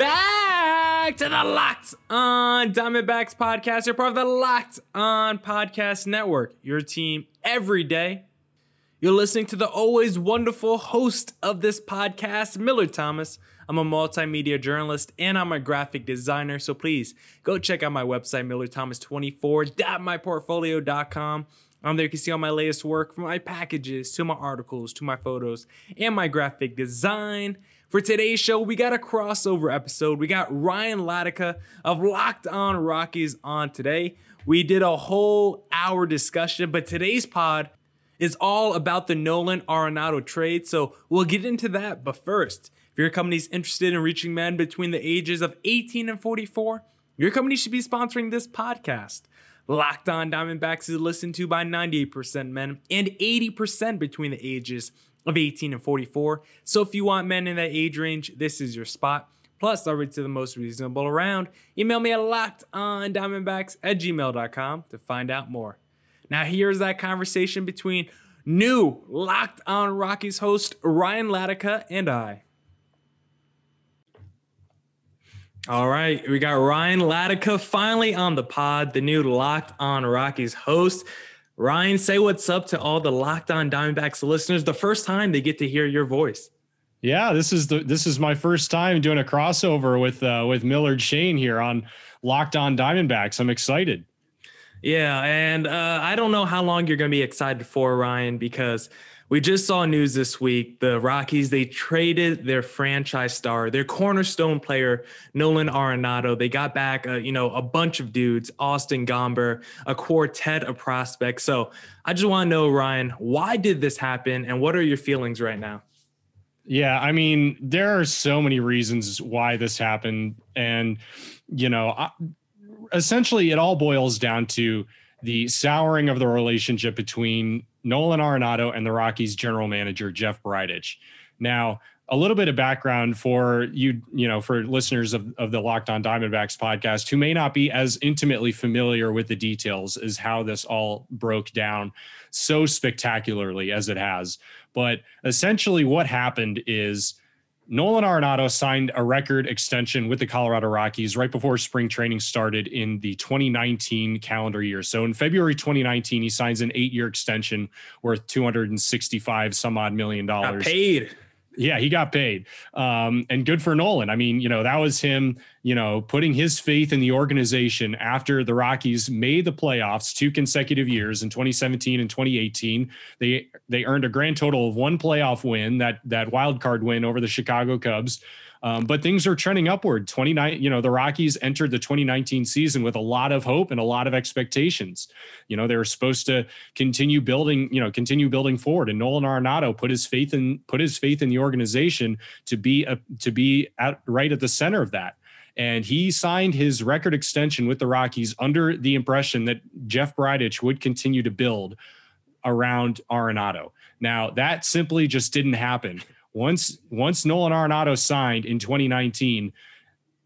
back to the Locked On Diamondbacks podcast. You're part of the Locked On Podcast Network, your team every day. You're listening to the always wonderful host of this podcast, Miller Thomas. I'm a multimedia journalist and I'm a graphic designer. So please go check out my website, millerthomas24.myportfolio.com. On there, you can see all my latest work from my packages to my articles to my photos and my graphic design. For today's show, we got a crossover episode. We got Ryan Latica of Locked On Rockies on today. We did a whole hour discussion, but today's pod is all about the Nolan Arenado trade. So we'll get into that. But first, if your company's interested in reaching men between the ages of 18 and 44, your company should be sponsoring this podcast. Locked On Diamondbacks is listened to by 98% men and 80% between the ages of 18 and 44. So if you want men in that age range, this is your spot. Plus, I'll read to the most reasonable around. Email me at lockedondiamondbacks at gmail.com to find out more. Now, here's that conversation between new Locked On Rockies host Ryan Latica and I. All right, we got Ryan Latica finally on the pod, the new Locked On Rockies host. Ryan, say what's up to all the Locked On Diamondbacks listeners. The first time they get to hear your voice. Yeah, this is the this is my first time doing a crossover with uh, with Millard Shane here on Locked On Diamondbacks. I'm excited. Yeah, and uh, I don't know how long you're going to be excited for, Ryan, because we just saw news this week. The Rockies, they traded their franchise star, their cornerstone player, Nolan Arenado. They got back, uh, you know, a bunch of dudes, Austin Gomber, a quartet of prospects. So I just want to know, Ryan, why did this happen and what are your feelings right now? Yeah, I mean, there are so many reasons why this happened. And, you know, I, essentially it all boils down to the souring of the relationship between Nolan Arenado and the Rockies general manager Jeff Bridich. Now, a little bit of background for you, you know, for listeners of, of the Locked On Diamondbacks podcast who may not be as intimately familiar with the details is how this all broke down so spectacularly as it has. But essentially, what happened is Nolan Arenado signed a record extension with the Colorado Rockies right before spring training started in the 2019 calendar year. So in February 2019, he signs an eight year extension worth 265 some odd million dollars. paid. Yeah, he got paid. Um, and good for Nolan. I mean, you know, that was him, you know, putting his faith in the organization after the Rockies made the playoffs two consecutive years in 2017 and 2018. They they earned a grand total of one playoff win, that that wild card win over the Chicago Cubs. Um, but things are trending upward. 29, you know, the Rockies entered the 2019 season with a lot of hope and a lot of expectations. You know, they were supposed to continue building, you know, continue building forward. And Nolan Arenado put his faith in put his faith in the organization to be a, to be at right at the center of that. And he signed his record extension with the Rockies under the impression that Jeff Bridich would continue to build around Arenado. Now that simply just didn't happen once once Nolan Arenado signed in 2019,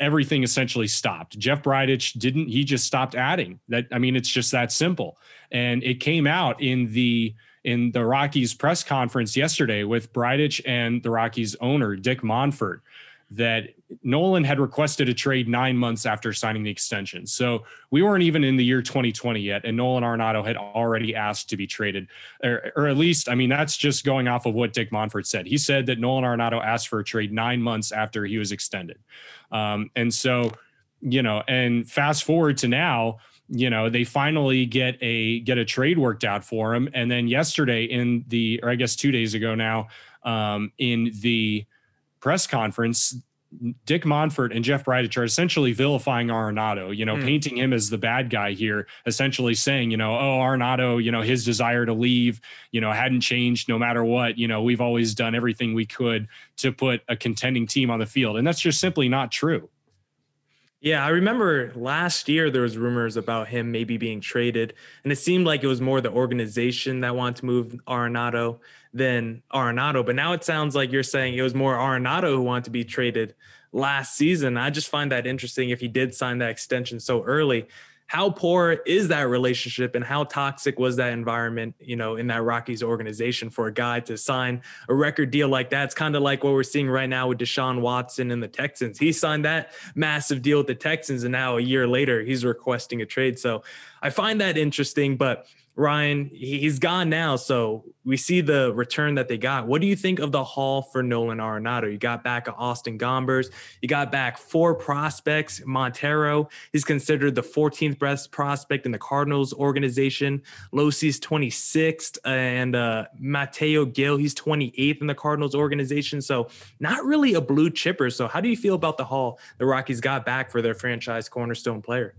everything essentially stopped. Jeff Bridich didn't he just stopped adding. That I mean it's just that simple. And it came out in the in the Rockies press conference yesterday with Bridich and the Rockies owner Dick Monfort that Nolan had requested a trade nine months after signing the extension. So we weren't even in the year 2020 yet, and Nolan Arenado had already asked to be traded, or, or at least, I mean, that's just going off of what Dick Monfort said. He said that Nolan Arenado asked for a trade nine months after he was extended. Um, and so, you know, and fast forward to now, you know they finally get a get a trade worked out for him and then yesterday in the or i guess two days ago now um, in the press conference, Dick Monfort and Jeff Bridich are essentially vilifying Arenado, you know, mm. painting him as the bad guy here, essentially saying, you know, oh, Arenado, you know, his desire to leave, you know, hadn't changed no matter what. You know, we've always done everything we could to put a contending team on the field. And that's just simply not true. Yeah, I remember last year there was rumors about him maybe being traded, and it seemed like it was more the organization that wanted to move Arenado than Arenado. But now it sounds like you're saying it was more Arenado who wanted to be traded last season. I just find that interesting if he did sign that extension so early how poor is that relationship and how toxic was that environment, you know, in that Rockies organization for a guy to sign a record deal like that? It's kind of like what we're seeing right now with Deshaun Watson and the Texans. He signed that massive deal with the Texans, and now a year later, he's requesting a trade. So I find that interesting, but Ryan, he's gone now. So we see the return that they got. What do you think of the haul for Nolan Arenado? You got back Austin Gombers. You got back four prospects. Montero is considered the 14th best prospect in the Cardinals organization. Locey's 26th. And uh, Mateo Gil, he's 28th in the Cardinals organization. So not really a blue chipper. So how do you feel about the haul the Rockies got back for their franchise cornerstone player?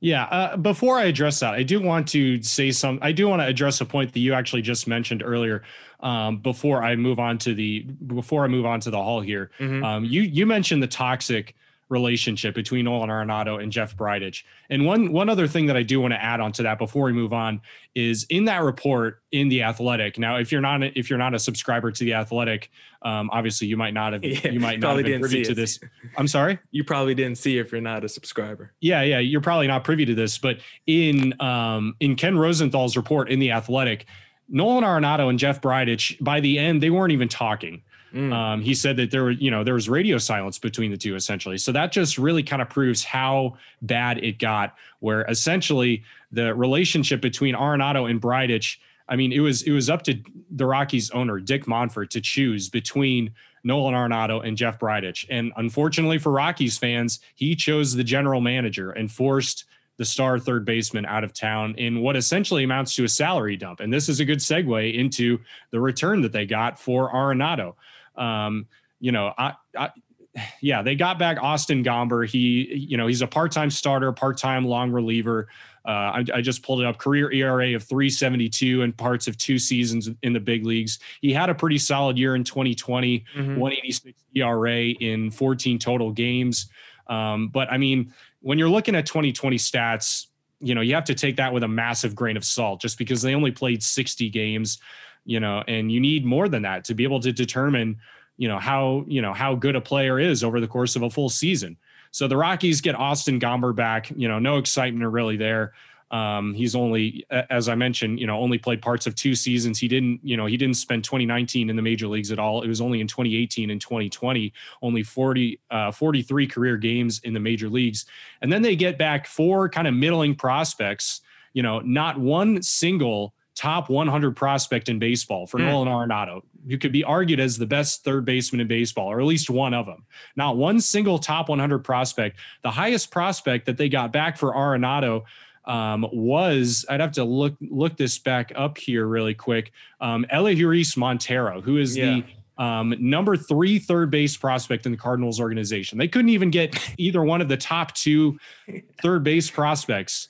Yeah. Uh, before I address that, I do want to say some. I do want to address a point that you actually just mentioned earlier. Um, before I move on to the before I move on to the haul here, mm-hmm. um, you you mentioned the toxic relationship between Nolan Arenado and Jeff Bridich. And one one other thing that I do want to add on to that before we move on is in that report in the Athletic. Now, if you're not if you're not a subscriber to the Athletic, um, obviously you might not have yeah, you might not have been privy to this. I'm sorry. You probably didn't see if you're not a subscriber. Yeah, yeah, you're probably not privy to this. But in um, in Ken Rosenthal's report in the Athletic. Nolan Arenado and Jeff Bridich, by the end, they weren't even talking. Mm. Um, he said that there were, you know, there was radio silence between the two essentially. So that just really kind of proves how bad it got, where essentially the relationship between Arenado and Bridich, I mean, it was it was up to the Rockies owner, Dick Monfort, to choose between Nolan Arenado and Jeff Bridich. And unfortunately for Rockies fans, he chose the general manager and forced the star third baseman out of town in what essentially amounts to a salary dump. And this is a good segue into the return that they got for Arenado. Um, you know, I, I, yeah, they got back Austin Gomber. He, you know, he's a part-time starter, part-time long reliever. Uh, I, I, just pulled it up. Career ERA of 372 in parts of two seasons in the big leagues. He had a pretty solid year in 2020, mm-hmm. 186 ERA in 14 total games. Um, but I mean, when you're looking at 2020 stats, you know, you have to take that with a massive grain of salt just because they only played 60 games you know, and you need more than that to be able to determine, you know, how, you know, how good a player is over the course of a full season. So the Rockies get Austin Gomber back, you know, no excitement really there. Um, he's only, as I mentioned, you know, only played parts of two seasons. He didn't, you know, he didn't spend 2019 in the major leagues at all. It was only in 2018 and 2020, only 40, uh, 43 career games in the major leagues. And then they get back four kind of middling prospects, you know, not one single top 100 prospect in baseball for mm. Nolan Arenado, who could be argued as the best third baseman in baseball, or at least one of them. Not one single top 100 prospect. The highest prospect that they got back for Arenado um, was I'd have to look look this back up here really quick. Um, Elehuris Montero, who is yeah. the um, number three third base prospect in the Cardinals organization. They couldn't even get either one of the top two third base prospects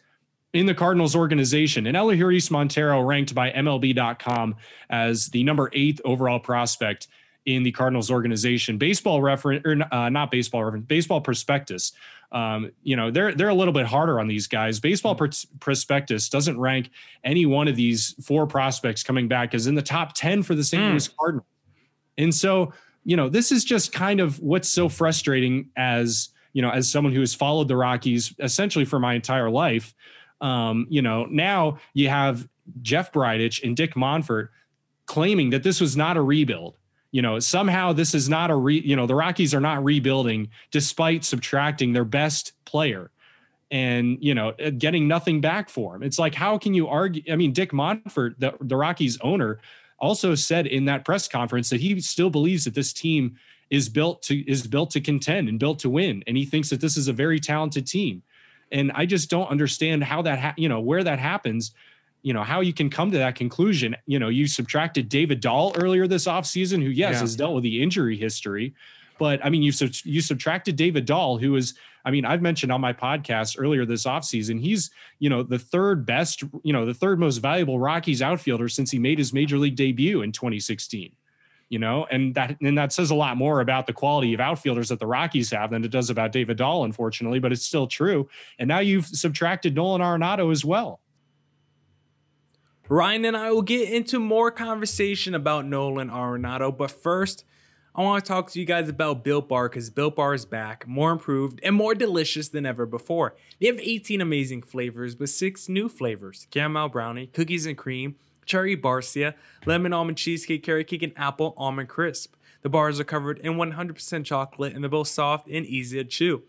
in the Cardinals organization. And Elehuris Montero ranked by MLB.com as the number eighth overall prospect in the Cardinals organization. Baseball reference, or uh, not baseball reference, baseball prospectus. Um, you know, they're they're a little bit harder on these guys. Baseball pr- prospectus doesn't rank any one of these four prospects coming back as in the top ten for the St. Mm. Louis Cardinals. And so, you know, this is just kind of what's so frustrating as you know, as someone who has followed the Rockies essentially for my entire life. Um, you know, now you have Jeff Bridich and Dick Monfort claiming that this was not a rebuild. You know, somehow this is not a re, you know, the Rockies are not rebuilding despite subtracting their best player and, you know, uh, getting nothing back for him. It's like, how can you argue? I mean, Dick Monfort, the, the Rockies owner, also said in that press conference that he still believes that this team is built to is built to contend and built to win and he thinks that this is a very talented team and I just don't understand how that, ha- you know, where that happens, you know, how you can come to that conclusion. You know, you subtracted David Dahl earlier this offseason, who, yes, yeah. has dealt with the injury history. But I mean, you sub- you subtracted David Dahl, who is, I mean, I've mentioned on my podcast earlier this offseason, he's, you know, the third best, you know, the third most valuable Rockies outfielder since he made his major league debut in 2016 you know, and that and that says a lot more about the quality of outfielders that the Rockies have than it does about David Dahl, unfortunately, but it's still true. And now you've subtracted Nolan Arenado as well. Ryan and I will get into more conversation about Nolan Arenado, but first, I want to talk to you guys about Built Bar because Built Bar is back, more improved, and more delicious than ever before. They have 18 amazing flavors with six new flavors caramel brownie, cookies and cream, cherry barcia, lemon almond cheesecake, carrot cake, and apple almond crisp. The bars are covered in 100% chocolate and they're both soft and easy to chew.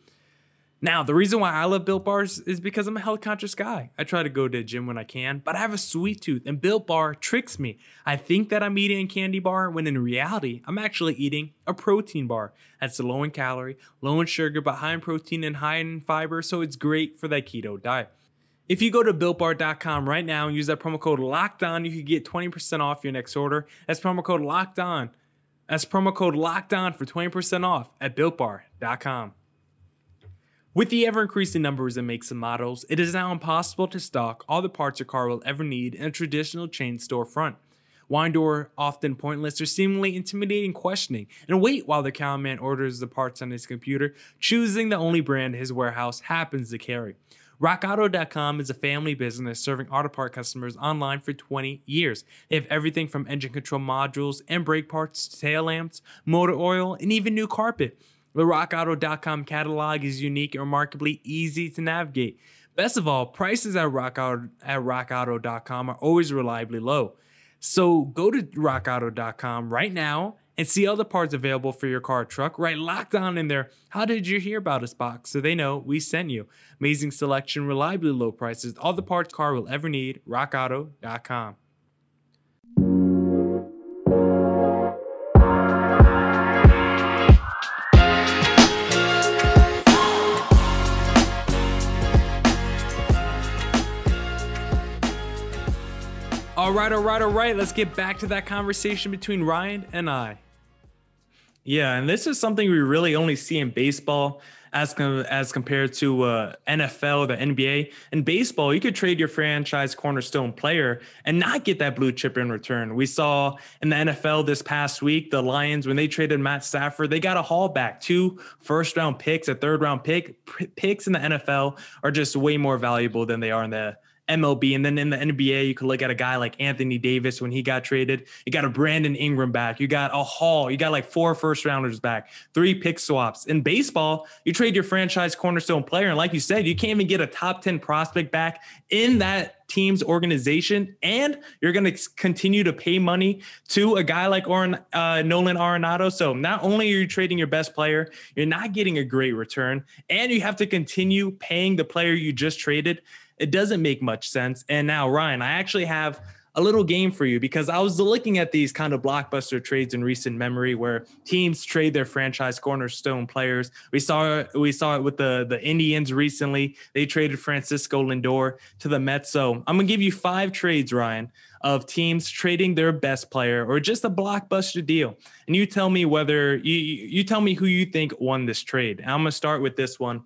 Now, the reason why I love Built Bars is because I'm a health conscious guy. I try to go to the gym when I can, but I have a sweet tooth, and Built Bar tricks me. I think that I'm eating a candy bar when in reality, I'm actually eating a protein bar. That's low in calorie, low in sugar, but high in protein and high in fiber, so it's great for that keto diet. If you go to builtbar.com right now and use that promo code locked on, you can get 20% off your next order. That's promo code locked on. That's promo code locked on for 20% off at builtbar.com. With the ever increasing numbers of makes and models, it is now impossible to stock all the parts your car will ever need in a traditional chain storefront. Wind door often pointless or seemingly intimidating questioning, and wait while the cowman orders the parts on his computer, choosing the only brand his warehouse happens to carry. RockAuto.com is a family business serving auto part customers online for 20 years. They have everything from engine control modules and brake parts to tail lamps, motor oil, and even new carpet. The RockAuto.com catalog is unique and remarkably easy to navigate. Best of all, prices at, RockAuto, at RockAuto.com are always reliably low. So go to RockAuto.com right now and see all the parts available for your car truck right locked on in there. How did you hear about us box so they know we sent you? Amazing selection, reliably low prices, all the parts car will ever need. RockAuto.com. All right, all right, all right. Let's get back to that conversation between Ryan and I. Yeah, and this is something we really only see in baseball as com- as compared to uh, NFL, the NBA. In baseball, you could trade your franchise cornerstone player and not get that blue chip in return. We saw in the NFL this past week, the Lions when they traded Matt Stafford, they got a haul back, two first round picks, a third round pick. P- picks in the NFL are just way more valuable than they are in the MLB. And then in the NBA, you could look at a guy like Anthony Davis when he got traded. You got a Brandon Ingram back. You got a Haul. You got like four first rounders back, three pick swaps. In baseball, you trade your franchise cornerstone player. And like you said, you can't even get a top 10 prospect back in that team's organization. And you're going to continue to pay money to a guy like uh, Nolan Arenado. So not only are you trading your best player, you're not getting a great return, and you have to continue paying the player you just traded it doesn't make much sense. And now, Ryan, I actually have a little game for you because I was looking at these kind of blockbuster trades in recent memory where teams trade their franchise cornerstone players. We saw we saw it with the the Indians recently. They traded Francisco Lindor to the Mets. So I'm gonna give you five trades, Ryan, of teams trading their best player or just a blockbuster deal. And you tell me whether you you tell me who you think won this trade. I'm gonna start with this one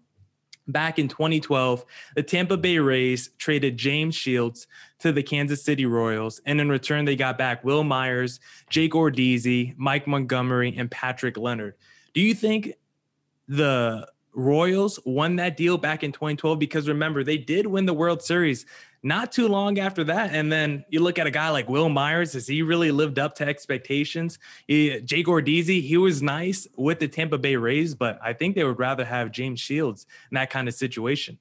back in 2012, the Tampa Bay Rays traded James Shields to the Kansas City Royals, and in return, they got back Wil Myers, Jake Odorizzi, Mike Montgomery, and Patrick Leonard. Do you think the Royals won that deal back in 2012? Because remember, they did win the World Series not too long after that. And then you look at a guy like Wil Myers, has he really lived up to expectations? He, Jake Odorizzi, he was nice with the Tampa Bay Rays, but I think they would rather have James Shields in that kind of situation.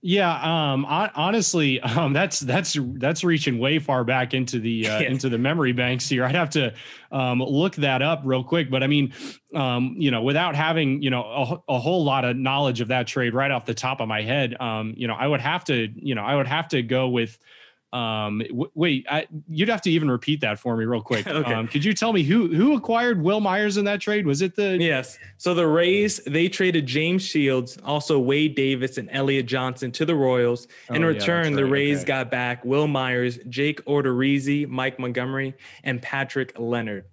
Yeah, um, honestly, um, that's that's that's reaching way far back into the uh, into the memory banks here. I'd have to um, look that up real quick, but I mean, um, you know, without having you know a, a, whole lot of knowledge of that trade right off the top of my head, um, you know, I would have to you know I would have to go with um, w- wait, I, you'd have to even repeat that for me real quick. okay. Um, could you tell me who who acquired Wil Myers in that trade? Was it the Yes. So the Rays they traded James Shields, also Wade Davis and Elliot Johnson to the Royals. In oh, return, yeah, right. the Rays okay. got back Wil Myers, Jake Odorizzi, Mike Montgomery, and Patrick Leonard.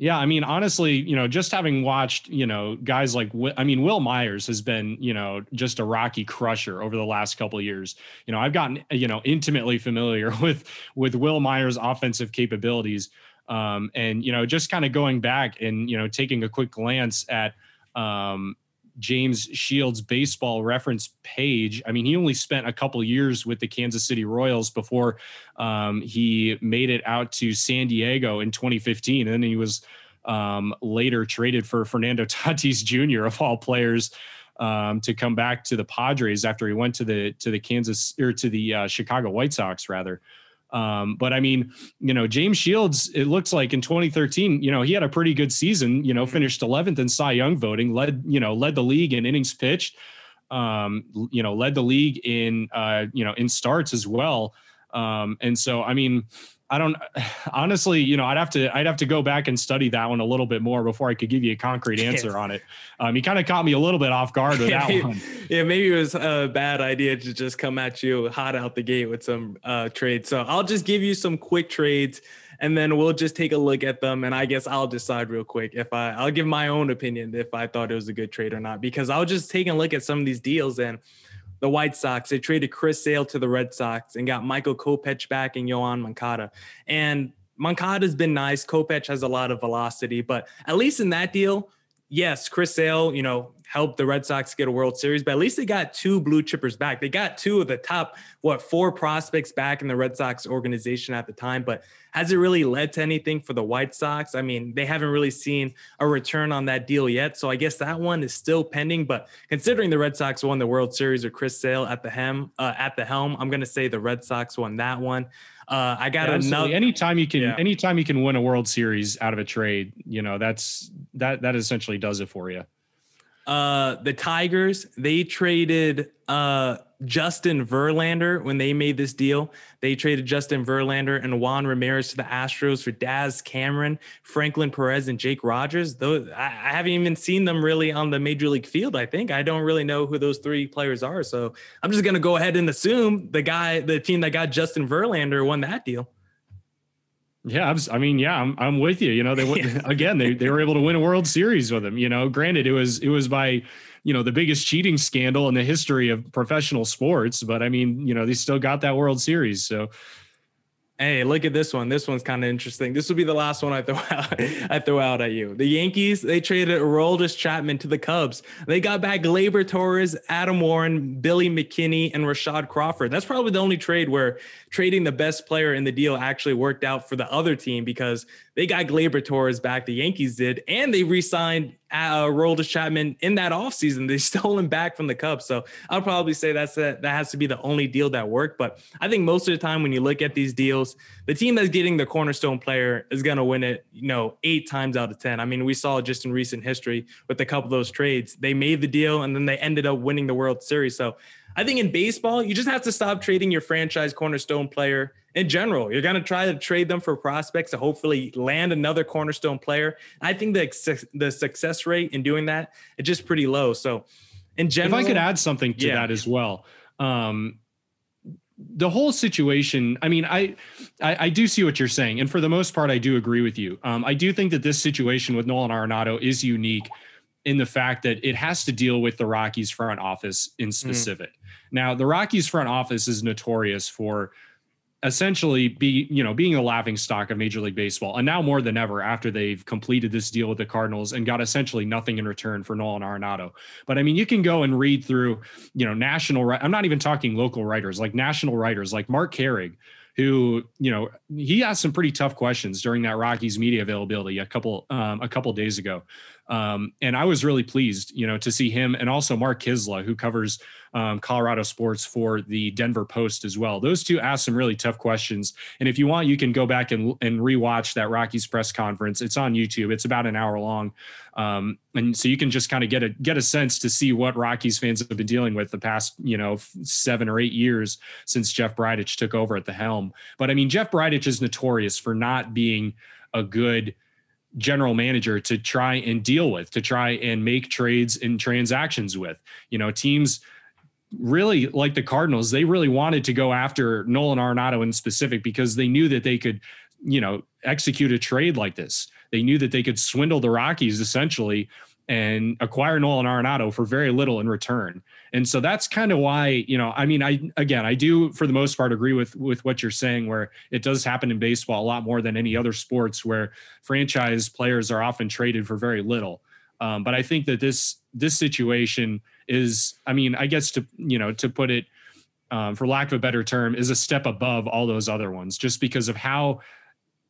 Yeah, I mean, honestly, you know, just having watched, you know, guys like, I mean, Wil Myers has been, you know, just a Rocky crusher over the last couple of years. You know, I've gotten, you know, intimately familiar with with Wil Myers' offensive capabilities, um, and you know, just kind of going back and you know, taking a quick glance at um, James Shields' baseball reference page. I mean, he only spent a couple years with the Kansas City Royals before um, he made it out to San Diego in 2015. And then he was um, later traded for Fernando Tatis Jr. of all players um, to come back to the Padres after he went to the to the Kansas or to the uh, Chicago White Sox rather. Um, but I mean, you know, James Shields, it looks like in 2013, you know, he had a pretty good season, you know, mm-hmm. finished 11th in Cy Young voting, led, you know, led the league in innings pitched, um, you know, led the league in, uh, you know, in starts as well. Um, and so, I mean, I don't honestly, you know, I'd have to I'd have to go back and study that one a little bit more before I could give you a concrete answer on it. Um, he kind of caught me a little bit off guard with that one. Yeah, maybe it was a bad idea to just come at you hot out the gate with some uh, trades. So I'll just give you some quick trades, and then we'll just take a look at them. And I guess I'll decide real quick if I I'll give my own opinion if I thought it was a good trade or not because I was just taking a look at some of these deals and the White Sox. They traded Chris Sale to the Red Sox and got Michael Kopech back and Yoan Moncada. And Moncada's been nice. Kopech has a lot of velocity, but at least in that deal, yes, Chris Sale, you know, helped the Red Sox get a World Series, but at least they got two blue chippers back. They got two of the top, what, four prospects back in the Red Sox organization at the time. But has it really led to anything for the White Sox? I mean, they haven't really seen a return on that deal yet. So I guess that one is still pending. But considering the Red Sox won the World Series with Chris Sale at the helm, uh, at the helm, I'm going to say the Red Sox won that one. Uh, I got yeah, another. Anytime you can, yeah. anytime you can win a World Series out of a trade, you know that's that that essentially does it for you. Uh, the Tigers they traded uh, Justin Verlander when they made this deal. They traded Justin Verlander and Juan Ramirez to the Astros for Daz Cameron, Franklin Perez, and Jake Rogers. Though I, I haven't even seen them really on the major league field. I think I don't really know who those three players are. So I'm just gonna go ahead and assume the guy, the team that got Justin Verlander, won that deal. Yeah, I mean, yeah, I'm, I'm with you. You know, they yeah. again, they they were able to win a World Series with him. You know, granted, it was it was by you know the biggest cheating scandal in the history of professional sports, but I mean, you know, they still got that World Series. So Hey, look at this one. This one's kind of interesting. This will be the last one I throw out. I throw out at you. The Yankees they traded Aroldis Chapman to the Cubs. They got back Gleyber Torres, Adam Warren, Billy McKinney, and Rashad Crawford. That's probably the only trade where trading the best player in the deal actually worked out for the other team because they got Gleyber Torres back. The Yankees did, and they re-signed uh, Aroldis Chapman in that offseason. They stole him back from the Cubs. So I'll probably say that's a, that has to be the only deal that worked. But I think most of the time when you look at these deals, the team that's getting the cornerstone player is going to win it, you know, eight times out of 10. I mean, we saw just in recent history with a couple of those trades, they made the deal and then they ended up winning the World Series. So I think in baseball, you just have to stop trading your franchise cornerstone player in general. You're going to try to trade them for prospects to hopefully land another cornerstone player. I think the, the success rate in doing that is just pretty low. So, in general, if I could add something to yeah. that as well. Um, the whole situation i mean I, I, I do see what you're saying and for the most part i do agree with you um, i do think that this situation with nolan arenado is unique in the fact that it has to deal with the rockies front office in mm. specific mm. Now, the Rockies front office is notorious for essentially be you know being a laughing stock of major league baseball and now more than ever after they've completed this deal with the cardinals and got essentially nothing in return for nolan arenado. But i mean you can go and read through you know national i'm not even talking local writers like national writers like mark Carig who you know he asked some pretty tough questions during that Rockies media availability a couple um, a couple days ago, um, and I was really pleased you know to see him and also Mark Kiszla who covers um, Colorado sports for the Denver Post as well. Those two asked some really tough questions, and if you want, you can go back and and rewatch that Rockies press conference. It's on YouTube. It's about an hour long, um, and so you can just kind of get a get a sense to see what Rockies fans have been dealing with the past you know seven or eight years since Jeff Bridich took over at the helm. But I mean, Jeff Bridich is notorious for not being a good general manager to try and deal with, to try and make trades and transactions with. You know, teams really like the Cardinals, they really wanted to go after Nolan Arenado in specific because they knew that they could you know, execute a trade like this. They knew that they could swindle the Rockies essentially and acquire Nolan Arenado for very little in return. And so that's kind of why, you know, I mean, I again, I do for the most part agree with with what you're saying where it does happen in baseball a lot more than any other sports where franchise players are often traded for very little. Um, but I think that this this situation is, I mean, I guess to you know to put it um, for lack of a better term, is a step above all those other ones, just because of how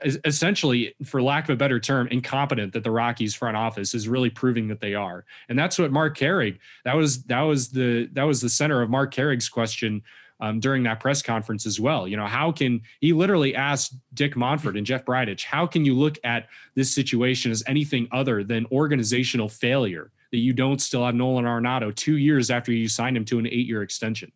essentially, for lack of a better term, incompetent that the Rockies front office is really proving that they are. And that's what Mark Carig, that was that was the that was the center of Mark Carig's question um, during that press conference as well. You know, how can he literally asked Dick Monfort and Jeff Bridich, how can you look at this situation as anything other than organizational failure that you don't still have Nolan Arenado two years after you signed him to an eight year extension?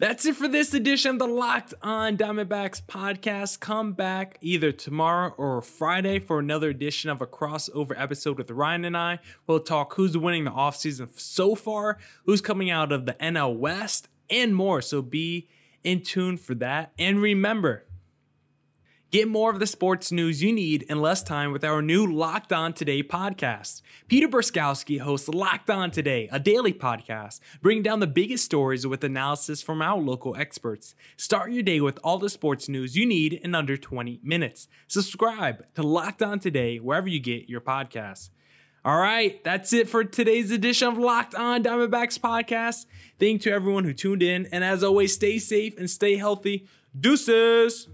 That's it for this edition of the Locked On Diamondbacks podcast. Come back either tomorrow or Friday for another edition of a crossover episode with Ryan and I. We'll talk who's winning the offseason so far, who's coming out of the NL West, and more. So be in tune for that. And remember, Get more of the sports news you need in less time with our new Locked On Today podcast. Peter Bukowski hosts Locked On Today, a daily podcast, bringing down the biggest stories with analysis from our local experts. Start your day with all the sports news you need in under 20 minutes. Subscribe to Locked On Today wherever you get your podcasts. All right, that's it for today's edition of Locked On Diamondbacks podcast. Thank you to everyone who tuned in, and as always, stay safe and stay healthy. Deuces!